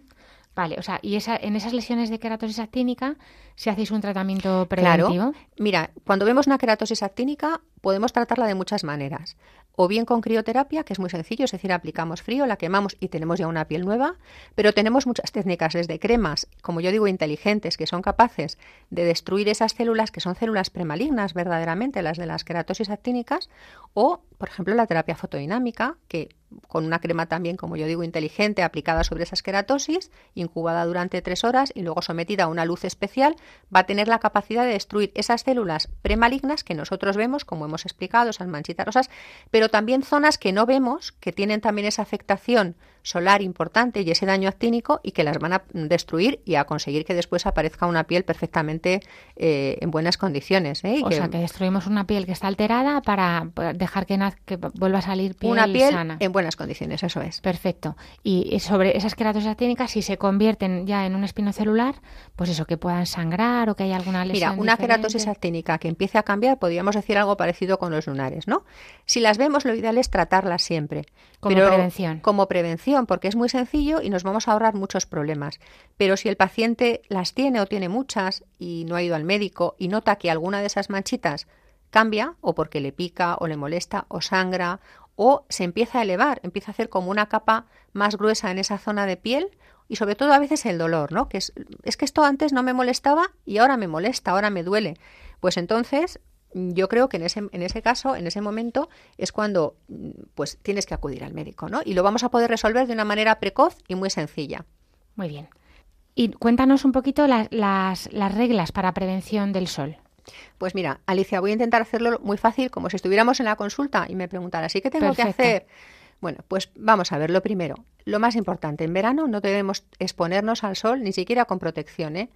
Vale, o sea, y esa, en esas lesiones de queratosis actínica, si hacéis un tratamiento preventivo. Claro. Mira, cuando vemos una queratosis actínica, podemos tratarla de muchas maneras o bien con crioterapia, que es muy sencillo, es decir, aplicamos frío, la quemamos y tenemos ya una piel nueva, pero tenemos muchas técnicas desde cremas, como yo digo, inteligentes, que son capaces de destruir esas células que son células premalignas verdaderamente, las de las queratosis actínicas, o, por ejemplo, la terapia fotodinámica, que con una crema también, como yo digo, inteligente, aplicada sobre esas queratosis, incubada durante tres horas y luego sometida a una luz especial, va a tener la capacidad de destruir esas células premalignas que nosotros vemos, como hemos explicado, esas manchitas rosas, pero también zonas que no vemos, que tienen también esa afectación solar importante y ese daño actínico y que las van a destruir y a conseguir que después aparezca una piel perfectamente eh, en buenas condiciones. ¿eh? o sea, que destruimos una piel que está alterada para dejar que, que vuelva a salir piel Una piel sana. en buenas condiciones, eso es. Perfecto. Y sobre esas queratosis actínicas, si se convierten ya en un espino celular, pues eso, que puedan sangrar o que haya alguna lesión Mira, una queratosis actínica que empiece a cambiar, podríamos decir algo parecido con los lunares, ¿no? Si las vemos, lo ideal es tratarlas siempre. Como prevención. Como prevención porque es muy sencillo y nos vamos a ahorrar muchos problemas. Pero si el paciente las tiene o tiene muchas y no ha ido al médico y nota que alguna de esas manchitas cambia o porque le pica o le molesta o sangra o se empieza a elevar, empieza a hacer como una capa más gruesa en esa zona de piel y sobre todo a veces el dolor, ¿no? Que es, es que esto antes no me molestaba y ahora me molesta, ahora me duele. Pues entonces yo creo que en ese, en ese caso, en ese momento, es cuando pues tienes que acudir al médico, ¿no? Y lo vamos a poder resolver de una manera precoz y muy sencilla. Muy bien. Y cuéntanos un poquito las, las reglas para prevención del sol. Pues mira, Alicia, voy a intentar hacerlo muy fácil, como si estuviéramos en la consulta y me preguntaras, ¿y qué tengo que hacer? Bueno, pues vamos a ver, lo primero, lo más importante, en verano no debemos exponernos al sol ni siquiera con protección, ¿eh?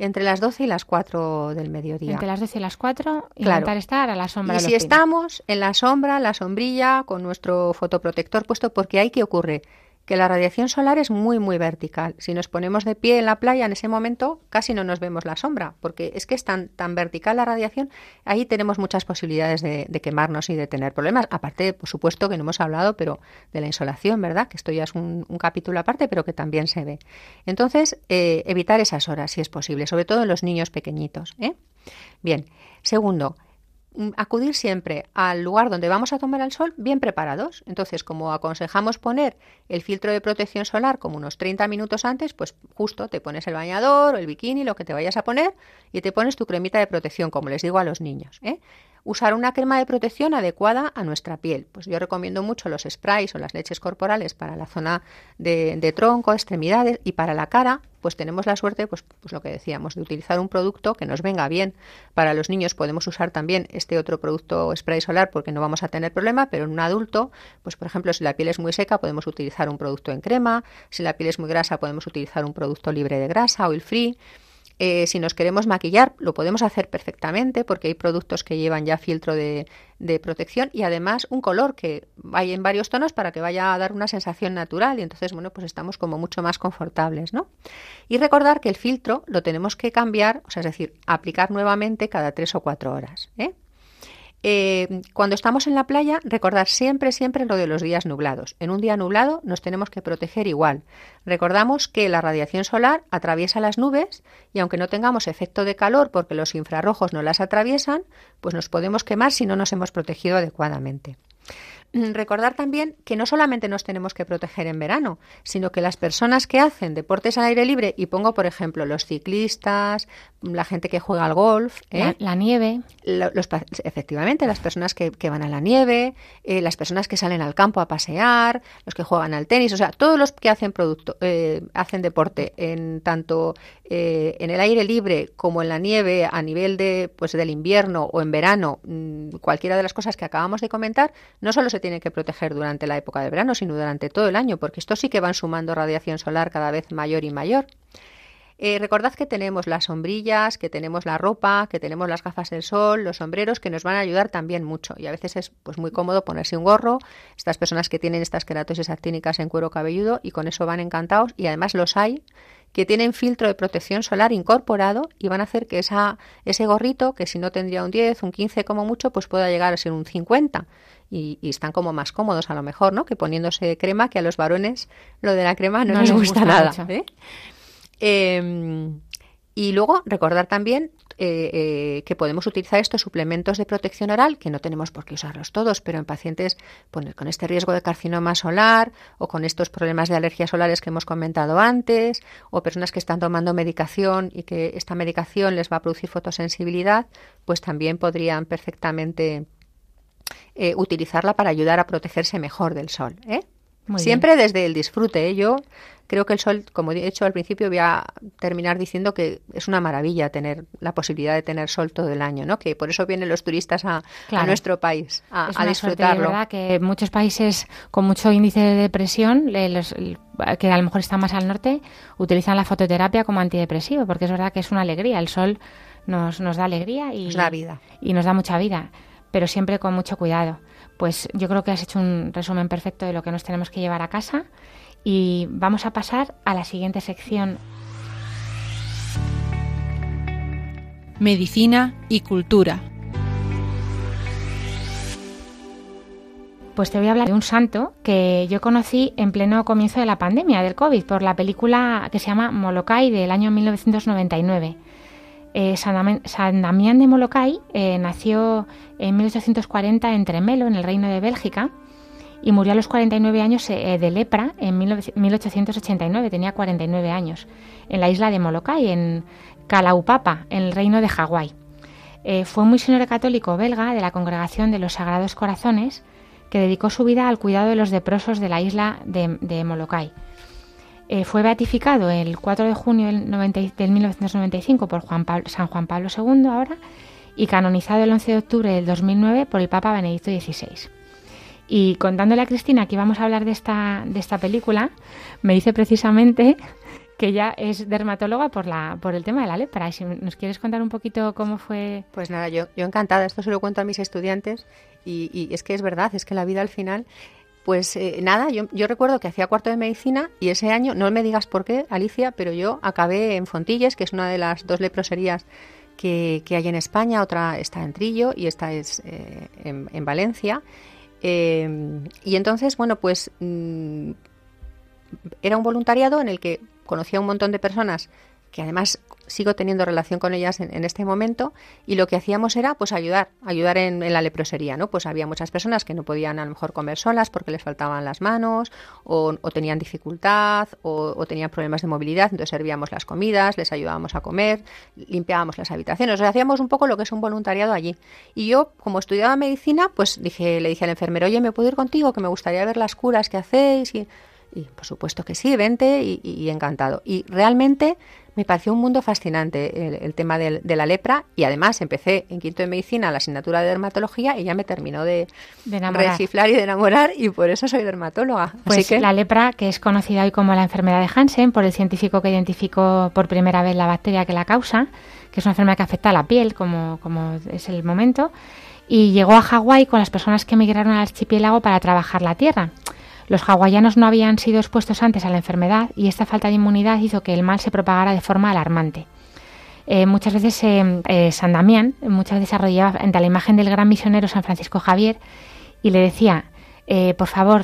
entre las 12 y las 4 del mediodía. Entre las 12 y las 4, intentar estar a la sombra. Y si estamos en la sombra, la sombrilla, con nuestro fotoprotector puesto, porque ahí qué ocurre, que la radiación solar es muy, muy vertical. Si nos ponemos de pie en la playa en ese momento, casi no nos vemos la sombra, porque es que es tan, tan vertical la radiación, ahí tenemos muchas posibilidades de, quemarnos y de tener problemas. Aparte, por supuesto, que no hemos hablado, pero de la insolación, ¿verdad? Que esto ya es un, capítulo aparte, pero que también se ve. Entonces, eh, evitar esas horas, si es posible, sobre todo en los niños pequeñitos. ¿eh? Bien, segundo, acudir siempre al lugar donde vamos a tomar el sol bien preparados. Entonces, como aconsejamos poner el filtro de protección solar como unos 30 minutos antes, pues justo te pones el bañador o el bikini, lo que te vayas a poner, y te pones tu cremita de protección, como les digo a los niños. ¿eh? Usar una crema de protección adecuada a nuestra piel. Pues yo recomiendo mucho los sprays o las leches corporales para la zona de, tronco, extremidades y para la cara, pues tenemos la suerte, pues, pues lo que decíamos, de utilizar un producto que nos venga bien. Para los niños podemos usar también este otro producto spray solar porque no vamos a tener problema, pero en un adulto, pues por ejemplo, si la piel es muy seca, podemos utilizar un producto en crema, si la piel es muy grasa, podemos utilizar un producto libre de grasa, oil free. Eh, si nos queremos maquillar, lo podemos hacer perfectamente porque hay productos que llevan ya filtro de, protección y además un color que hay en varios tonos para que vaya a dar una sensación natural y entonces, bueno, pues estamos como mucho más confortables, ¿no? Y recordar que el filtro lo tenemos que cambiar, o sea, es decir, aplicar nuevamente cada tres o cuatro horas, ¿eh? Eh, cuando estamos en la playa, recordar siempre, siempre lo de los días nublados. En un día nublado nos tenemos que proteger igual. Recordamos que la radiación solar atraviesa las nubes y aunque no tengamos efecto de calor porque los infrarrojos no las atraviesan, pues nos podemos quemar si no nos hemos protegido adecuadamente. Mm, recordar también que no solamente nos tenemos que proteger en verano, sino que las personas que hacen deportes al aire libre, y pongo por ejemplo los ciclistas, la gente que juega al golf, ¿eh? la, nieve, los, efectivamente, las personas que, van a la nieve, eh, las personas que salen al campo a pasear, los que juegan al tenis, o sea, todos los que hacen producto, eh, hacen deporte en tanto en el aire libre como en la nieve a nivel de pues del invierno o en verano, mm, cualquiera de las cosas que acabamos de comentar, no solo se tiene que proteger durante la época de verano, sino durante todo el año, porque esto sí que van sumando radiación solar cada vez mayor y mayor. Eh, recordad que tenemos las sombrillas, que tenemos la ropa, que tenemos las gafas del sol, los sombreros, que nos van a ayudar también mucho. Y a veces es pues muy cómodo ponerse un gorro. Estas personas que tienen estas queratosis actínicas en cuero cabelludo y con eso van encantados. Y además los hay que tienen filtro de protección solar incorporado y van a hacer que ese gorrito, que si no tendría un 10, un 15 como mucho, pues pueda llegar a ser un 50 y, están como más cómodos a lo mejor, ¿no? Que poniéndose crema, que a los varones lo de la crema no, les, gusta, nada. ¿eh? Em, y luego recordar también eh, eh, que podemos utilizar estos suplementos de protección oral, que no tenemos por qué usarlos todos, pero en pacientes con este riesgo de carcinoma solar o con estos problemas de alergias solares que hemos comentado antes, o personas que están tomando medicación y que esta medicación les va a producir fotosensibilidad, pues también podrían perfectamente eh, utilizarla para ayudar a protegerse mejor del sol. ¿eh? Siempre desde el disfrute. ¿eh? Yo creo que el sol, como he dicho al principio, voy a terminar diciendo que es una maravilla tener la posibilidad de tener sol todo el año, ¿no? Que por eso vienen los turistas a, nuestro país a, es disfrutarlo. Es verdad que muchos países con mucho índice de depresión, que a lo mejor están más al norte, utilizan la fototerapia como antidepresivo, porque es verdad que es una alegría. El sol nos, nos da alegría y, vida. y nos da mucha vida pero siempre con mucho cuidado. Pues yo creo que has hecho un resumen perfecto de lo que nos tenemos que llevar a casa y vamos a pasar a la siguiente sección. Medicina y cultura. Pues te voy a hablar de un santo que yo conocí en pleno comienzo de la pandemia del COVID por la película que se llama Molokai del año 1999. Eh, San, Damián de Molokai eh, nació en 1840 en Tremelo, en el Reino de Bélgica, y murió a los 49 años eh, de lepra en 1889, tenía 49 años, en la isla de Molokai, en Kalaupapa, en el Reino de Hawái. fue un misionero católico belga de la Congregación de los Sagrados Corazones que dedicó su vida al cuidado de los leprosos de la isla de Molokai. Eh, fue beatificado el 4 de junio del, 1995 por Juan San Juan Pablo II ahora y canonizado el 11 de octubre del 2009 por el Papa Benedicto XVI. Y contándole a Cristina que íbamos a hablar de esta, de esta película, me dice precisamente que ella es dermatóloga por, la, por el tema de la lepra. Si nos quieres contar un poquito cómo fue... Pues nada, yo, yo encantada. Esto se lo cuento a mis estudiantes y, y es que es verdad, es que la vida al final Pues eh, nada, yo, recuerdo que hacía cuarto de medicina y ese año, no me digas por qué, Alicia, pero yo acabé en Fontilles, que es una de las dos leproserías que, hay en España, otra está en Trillo y esta es eh, en, Valencia. Eh, y entonces, bueno, pues mm, era un voluntariado en el que conocía un montón de personas que además sigo teniendo relación con ellas en, este momento y lo que hacíamos era pues ayudar, ayudar en, la leprosería, ¿no? Pues había muchas personas que no podían a lo mejor comer solas porque les faltaban las manos o, tenían dificultad o, tenían problemas de movilidad, entonces servíamos las comidas, les ayudábamos a comer, limpiábamos las habitaciones, o sea, hacíamos un poco lo que es un voluntariado allí. Y yo, como estudiaba medicina, pues dije, le dije al enfermero, oye, ¿me puedo ir contigo? Que me gustaría ver las curas que hacéis y... Y por supuesto que sí, vente y, encantado. Y realmente me pareció un mundo fascinante el, tema de, la lepra y además empecé en quinto de medicina la asignatura de dermatología y ya me terminó de, de y de enamorar y por eso soy dermatóloga. Pues que... la lepra, que es conocida hoy como la enfermedad de Hansen por el científico que identificó por primera vez la bacteria que la causa, que es una enfermedad que afecta a la piel, como, como es el momento, y llegó a Hawái con las personas que emigraron al archipiélago para trabajar la tierra. Los hawaianos no habían sido expuestos antes a la enfermedad y esta falta de inmunidad hizo que el mal se propagara de forma alarmante. Eh, muchas veces eh, eh, San Damián muchas veces arrodillaba ante la imagen del gran misionero San Francisco Javier y le decía, por favor,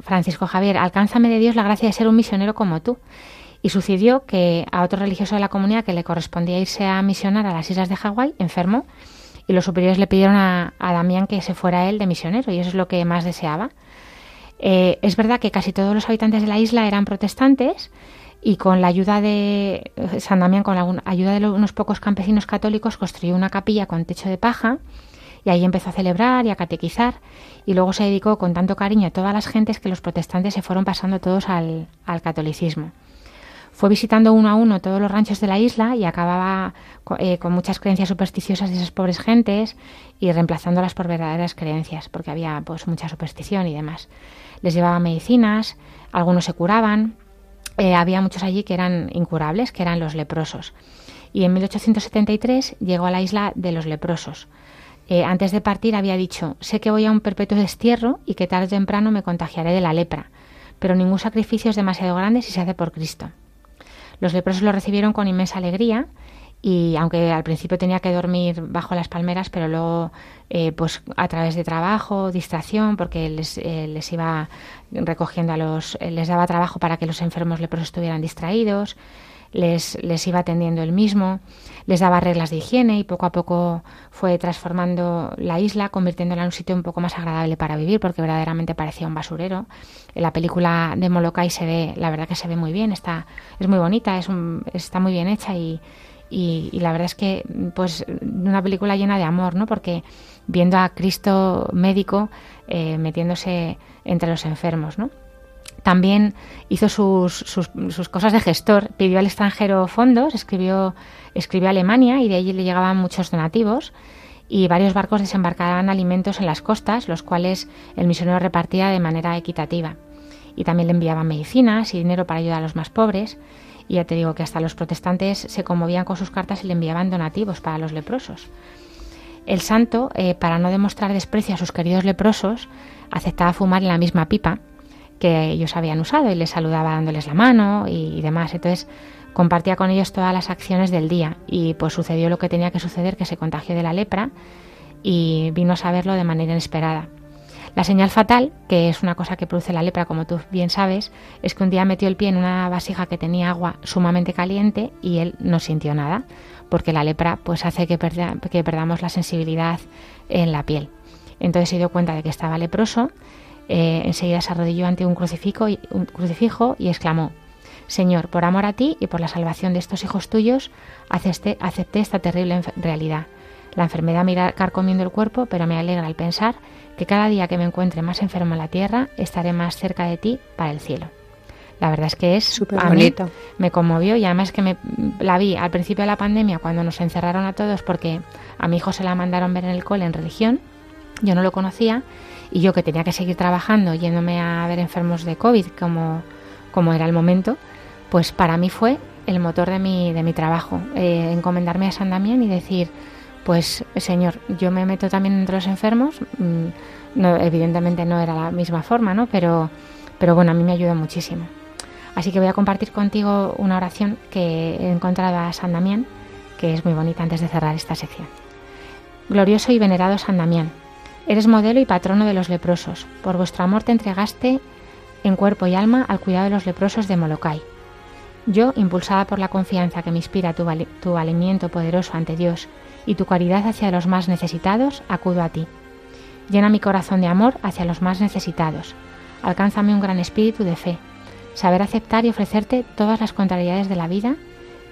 Francisco Javier, alcánzame de Dios la gracia de ser un misionero como tú. Y sucedió que a otro religioso de la comunidad que le correspondía irse a misionar a las islas de Hawái enfermó y los superiores le pidieron a Damián que se fuera él de misionero y eso es lo que más deseaba. Eh, es verdad que casi todos los habitantes de la isla eran protestantes y con la ayuda de eh, San Damián, con la ayuda de unos pocos campesinos católicos, construyó una capilla con techo de paja y ahí empezó a celebrar y a catequizar y luego se dedicó con tanto cariño a todas las gentes que los protestantes se fueron pasando todos al, catolicismo. Fue visitando uno a uno todos los ranchos de la isla y acababa eh, con muchas creencias supersticiosas de esas pobres gentes y reemplazándolas por verdaderas creencias, porque había pues mucha superstición y demás les llevaba medicinas, algunos se curaban, eh, había muchos allí que eran incurables, que eran los leprosos. Y en 1873 llegó a la isla de los leprosos. Eh, antes de partir había dicho, sé que voy a un perpetuo destierro y que tarde o temprano me contagiaré de la lepra, pero ningún sacrificio es demasiado grande si se hace por Cristo. Los leprosos lo recibieron con inmensa alegría y aunque al principio tenía que dormir bajo las palmeras, pero luego eh, pues a través de trabajo, distracción, porque les, eh, les iba recogiendo a los, eh, les daba trabajo para que los enfermos leprosos estuvieran distraídos, les, les iba atendiendo él mismo, les daba reglas de higiene y poco a poco fue transformando la isla, convirtiéndola en un sitio un poco más agradable para vivir, porque verdaderamente parecía un basurero. En la película de Molokai se ve, la verdad que se ve muy bien, está, es muy bonita, es un, está muy bien hecha y y, la verdad es que pues una película llena de amor, ¿no? Porque viendo a Cristo médico eh, metiéndose entre los enfermos, ¿no? También hizo sus, sus, cosas de gestor, pidió al extranjero fondos, escribió, escribió a Alemania y de allí le llegaban muchos donativos y varios barcos desembarcaban alimentos en las costas, los cuales el misionero repartía de manera equitativa. Y también le enviaban medicinas y dinero para ayudar a los más pobres. Y ya te digo que hasta los protestantes se conmovían con sus cartas y le enviaban donativos para los leprosos. El santo, eh, para no demostrar desprecio a sus queridos leprosos, aceptaba fumar en la misma pipa que ellos habían usado y les saludaba dándoles la mano y, y demás. Entonces compartía con ellos todas las acciones del día y pues sucedió lo que tenía que suceder, que se contagió de la lepra y vino a saberlo de manera inesperada. La señal fatal, que es una cosa que produce la lepra, como tú bien sabes, es que un día metió el pie en una vasija que tenía agua sumamente caliente y él no sintió nada, porque la lepra pues hace que, perdamos la sensibilidad en la piel. Entonces se dio cuenta de que estaba leproso, eh, enseguida se arrodilló ante un crucifijo, y, un crucifijo y exclamó, Señor, por amor a ti y por la salvación de estos hijos tuyos, acepté, acepté esta terrible realidad. La enfermedad me irá carcomiendo el cuerpo, pero me alegra al pensar que cada día que me encuentre más enfermo en la tierra, estaré más cerca de ti para el cielo. La verdad es que es súper bonito. me conmovió y además que me la vi al principio de la pandemia cuando nos encerraron a todos porque a mi hijo se la mandaron ver en el cole en religión. Yo no lo conocía y yo que tenía que seguir trabajando yéndome a ver enfermos de COVID como, como era el momento, pues para mí fue el motor de mi, de mi trabajo, eh, encomendarme a San Damián y decir, pues Señor, yo me meto también entre los enfermos. Mm, no, evidentemente no era la misma forma, ¿no? Pero, pero bueno, a mí me ayuda muchísimo. Así que voy a compartir contigo una oración que he encontrado a San Damián, que es muy bonita antes de cerrar esta sección. Glorioso y venerado San Damián, eres modelo y patrono de los leprosos. Por vuestro amor te entregaste en cuerpo y alma al cuidado de los leprosos de Molokai. Yo, impulsada por la confianza que me inspira tu, tu valimiento poderoso ante Dios y tu caridad hacia los más necesitados, acudo a ti. Llena mi corazón de amor hacia los más necesitados. Alcánzame un gran espíritu de fe, saber aceptar y ofrecerte todas las contrariedades de la vida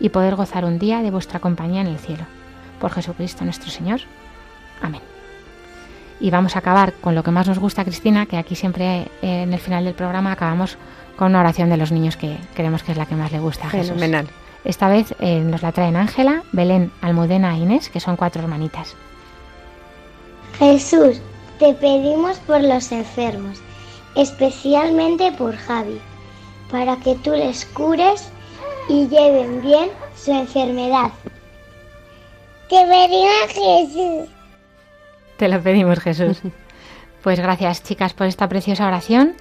y poder gozar un día de vuestra compañía en el cielo. Por Jesucristo nuestro Señor. Amén. Y vamos a acabar con lo que más nos gusta, Cristina, que aquí siempre eh, en el final del programa acabamos con una oración de los niños que creemos que es la que más le gusta a Jesús. Fenomenal. Esta vez eh, nos la traen Ángela, Belén, Almudena e Inés, que son cuatro hermanitas. Jesús, te pedimos por los enfermos, especialmente por Javi, para que tú les cures y lleven bien su enfermedad. Te pedimos Jesús. Te lo pedimos Jesús. Pues gracias chicas por esta preciosa oración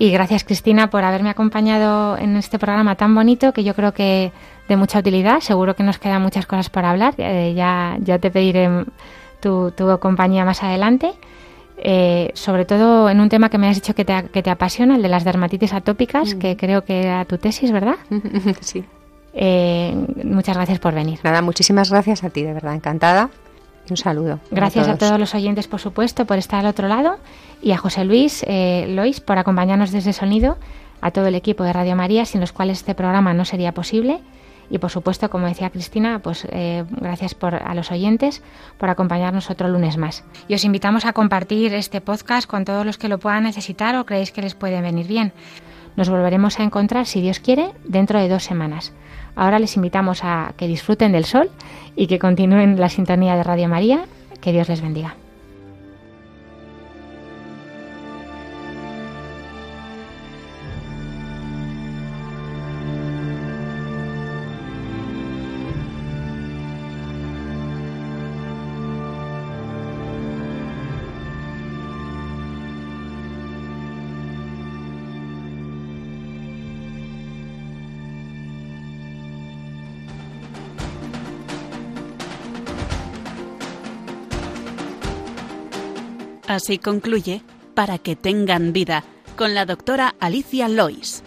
y gracias Cristina por haberme acompañado en este programa tan bonito que yo creo que de mucha utilidad. Seguro que nos quedan muchas cosas por hablar. Eh, ya, ya te pediré tu, tu compañía más adelante. Eh, sobre todo en un tema que me has dicho que te, que te apasiona, el de las dermatitis atópicas, que creo que era tu tesis, ¿verdad? sí. Eh, muchas gracias por venir. Nada, muchísimas gracias a ti, de verdad, encantada. Un saludo. Gracias a todos. los oyentes, por supuesto, por estar al otro lado y a José Luis eh, Lois por acompañarnos desde Sonido, a todo el equipo de Radio María, sin los cuales este programa no sería posible. Y por supuesto, como decía Cristina, pues eh, gracias por, a los oyentes por acompañarnos otro lunes más. Y os invitamos a compartir este podcast con todos los que lo puedan necesitar o creéis que les puede venir bien. Nos volveremos a encontrar, si Dios quiere, dentro de dos semanas. Ahora les invitamos a que disfruten del sol y que continúen la sintonía de Radio María. Que Dios les bendiga. Así concluye Para que tengan vida con la doctora Alicia Lois.